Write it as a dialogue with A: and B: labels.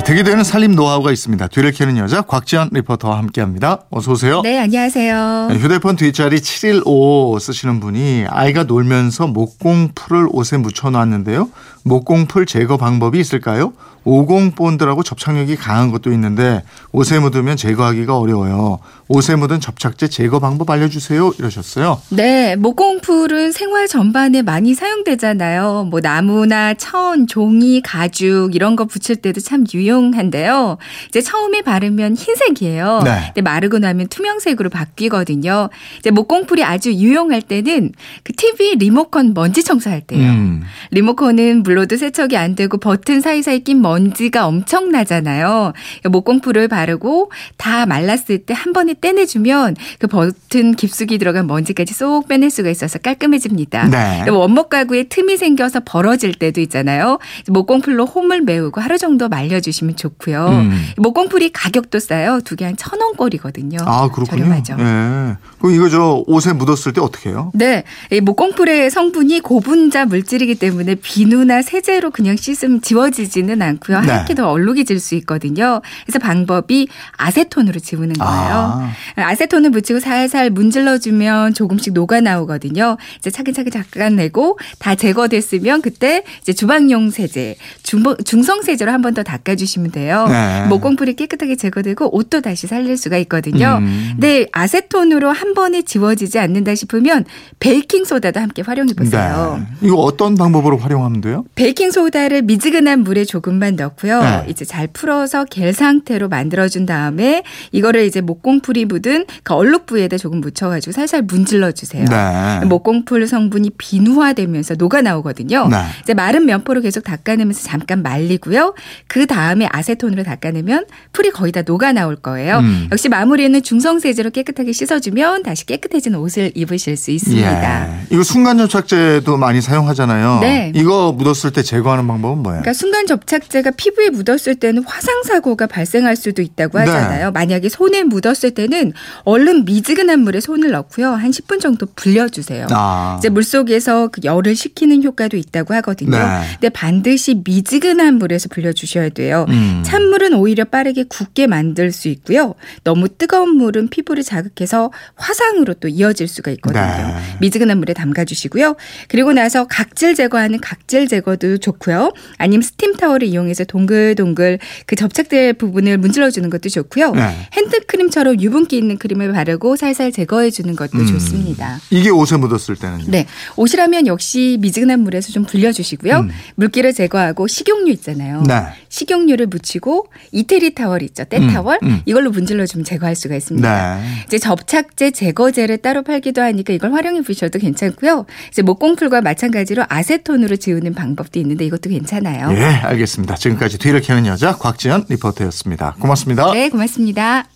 A: 네, 득이 되는 살림 노하우가 있습니다. 뒤를 캐는 여자 곽지연 리포터와 함께합니다. 어서 오세요.
B: 네, 안녕하세요.
A: 네, 휴대폰 뒷자리 715 쓰시는 분이 아이가 놀면서 목공풀을 옷에 묻혀놨는데요. 목공풀 제거 방법이 있을까요? 50 본드라고 접착력이 강한 것도 있는데 옷에 묻으면 제거하기가 어려워요. 옷에 묻은 접착제 제거 방법 알려주세요. 이러셨어요.
B: 네, 목공풀은 생활 전반에 많이 사용되잖아요. 뭐 나무나 천, 종이, 가죽 이런 거 붙일 때도 참 유용 한데요. 이제 처음에 바르면 흰색이에요.
A: 네.
B: 근데 마르고 나면 투명색으로 바뀌거든요. 이제 목공풀이 아주 유용할 때는 그 TV 리모컨 먼지 청소할 때예요.
A: 음.
B: 리모컨은 물로도 세척이 안 되고 버튼 사이사이 낀 먼지가 엄청나잖아요. 목공풀을 바르고 다 말랐을 때 한 번에 떼내주면 그 버튼 깊숙이 들어간 먼지까지 쏙 빼낼 수가 있어서 깔끔해집니다.
A: 네.
B: 원목 가구에 틈이 생겨서 벌어질 때도 있잖아요. 목공풀로 홈을 메우고 하루 정도 말려주시면 좋고요.
A: 음.
B: 목공풀이 가격도 싸요. 두 개 한 천 원꼴이거든요.
A: 아 그렇군요.
B: 저렴하죠.
A: 예. 그럼 이거 저 옷에 묻었을 때 어떻게 해요?
B: 네, 이 목공풀의 성분이 고분자 물질이기 때문에 비누나 세제로 그냥 씻으면 지워지지는 않고요.
A: 네.
B: 하얗게 더 얼룩이 질 수 있거든요. 그래서 방법이 아세톤으로 지우는 거예요.
A: 아.
B: 아세톤을 묻히고 살살 문질러주면 조금씩 녹아 나오거든요. 이제 차근차근 닦아내고 다 제거됐으면 그때 이제 주방용 세제, 중성 세제로 한 번 더 닦아주시면 돼요.
A: 네.
B: 목공풀이 깨끗하게 제거되고 옷도 다시 살릴 수가 있거든요.
A: 음.
B: 네, 아세톤으로 한 번에 지워지지 않는다 싶으면 베이킹 소다도 함께 활용해 보세요.
A: 네. 이거 어떤 방법으로 활용하면 돼요?
B: 베이킹 소다를 미지근한 물에 조금만 넣고요.
A: 네.
B: 이제 잘 풀어서 겔 상태로 만들어 준 다음에 이거를 이제 목공풀이 묻은 그 얼룩 부위에다 조금 묻혀 가지고 살살 문질러 주세요.
A: 네.
B: 목공풀 성분이 비누화되면서 녹아 나오거든요.
A: 네.
B: 이제 마른 면포로 계속 닦아내면서 잠깐 말리고요. 그 다음에 아세톤으로 닦아내면 풀이 거의 다 녹아 나올 거예요.
A: 음.
B: 역시 마무리는 중성 세제로 깨끗하게 씻어주면 다시 깨끗해진 옷을 입으실 수 있습니다.
A: 예. 이거 순간 접착제도 많이 사용하잖아요.
B: 네.
A: 이거 묻었을 때 제거하는 방법은 뭐예요?
B: 그러니까 순간 접착제가 피부에 묻었을 때는 화상 사고가 발생할 수도 있다고
A: 네.
B: 하잖아요. 만약에 손에 묻었을 때는 얼른 미지근한 물에 손을 넣고요. 한 10분 정도 불려주세요.
A: 아.
B: 이제 물 속에서 그 열을 식히는 효과도 있다고 하거든요.
A: 네.
B: 근데 반드시 미지근한 물에서 불려주셔야 돼요.
A: 음.
B: 찬물은 오히려 빠르게 굳게 만들 수 있고요. 너무 뜨거운 물은 피부를 자극해서 화상으로 또 이어질 수가 있거든요.
A: 네.
B: 미지근한 물에 담가 주시고요. 그리고 나서 각질 제거하는 각질 제거도 좋고요. 아니면 스팀 타월을 이용해서 동글동글 그 접착될 부분을 문질러 주는 것도 좋고요.
A: 네.
B: 핸드크림처럼 유분기 있는 크림을 바르고 살살 제거해 주는 것도
A: 음.
B: 좋습니다.
A: 이게 옷에 묻었을 때는요.
B: 네. 옷이라면 역시 미지근한 물에서 좀 불려 주시고요.
A: 음.
B: 물기를 제거하고 식용유 있잖아요.
A: 네.
B: 식용유 를 묻히고 이태리 타월 있죠. 때
A: 음,
B: 타월.
A: 음.
B: 이걸로 문질러 주면 제거할 수가 있습니다.
A: 네.
B: 이제 접착제 제거제를 따로 팔기도 하니까 이걸 활용해 보셔도 괜찮고요. 이제 목공풀과 마찬가지로 아세톤으로 지우는 방법도 있는데 이것도 괜찮아요.
A: 예, 알겠습니다. 지금까지 뒤를 캐는 여자 곽지연 리포터였습니다. 고맙습니다.
B: 네, 고맙습니다.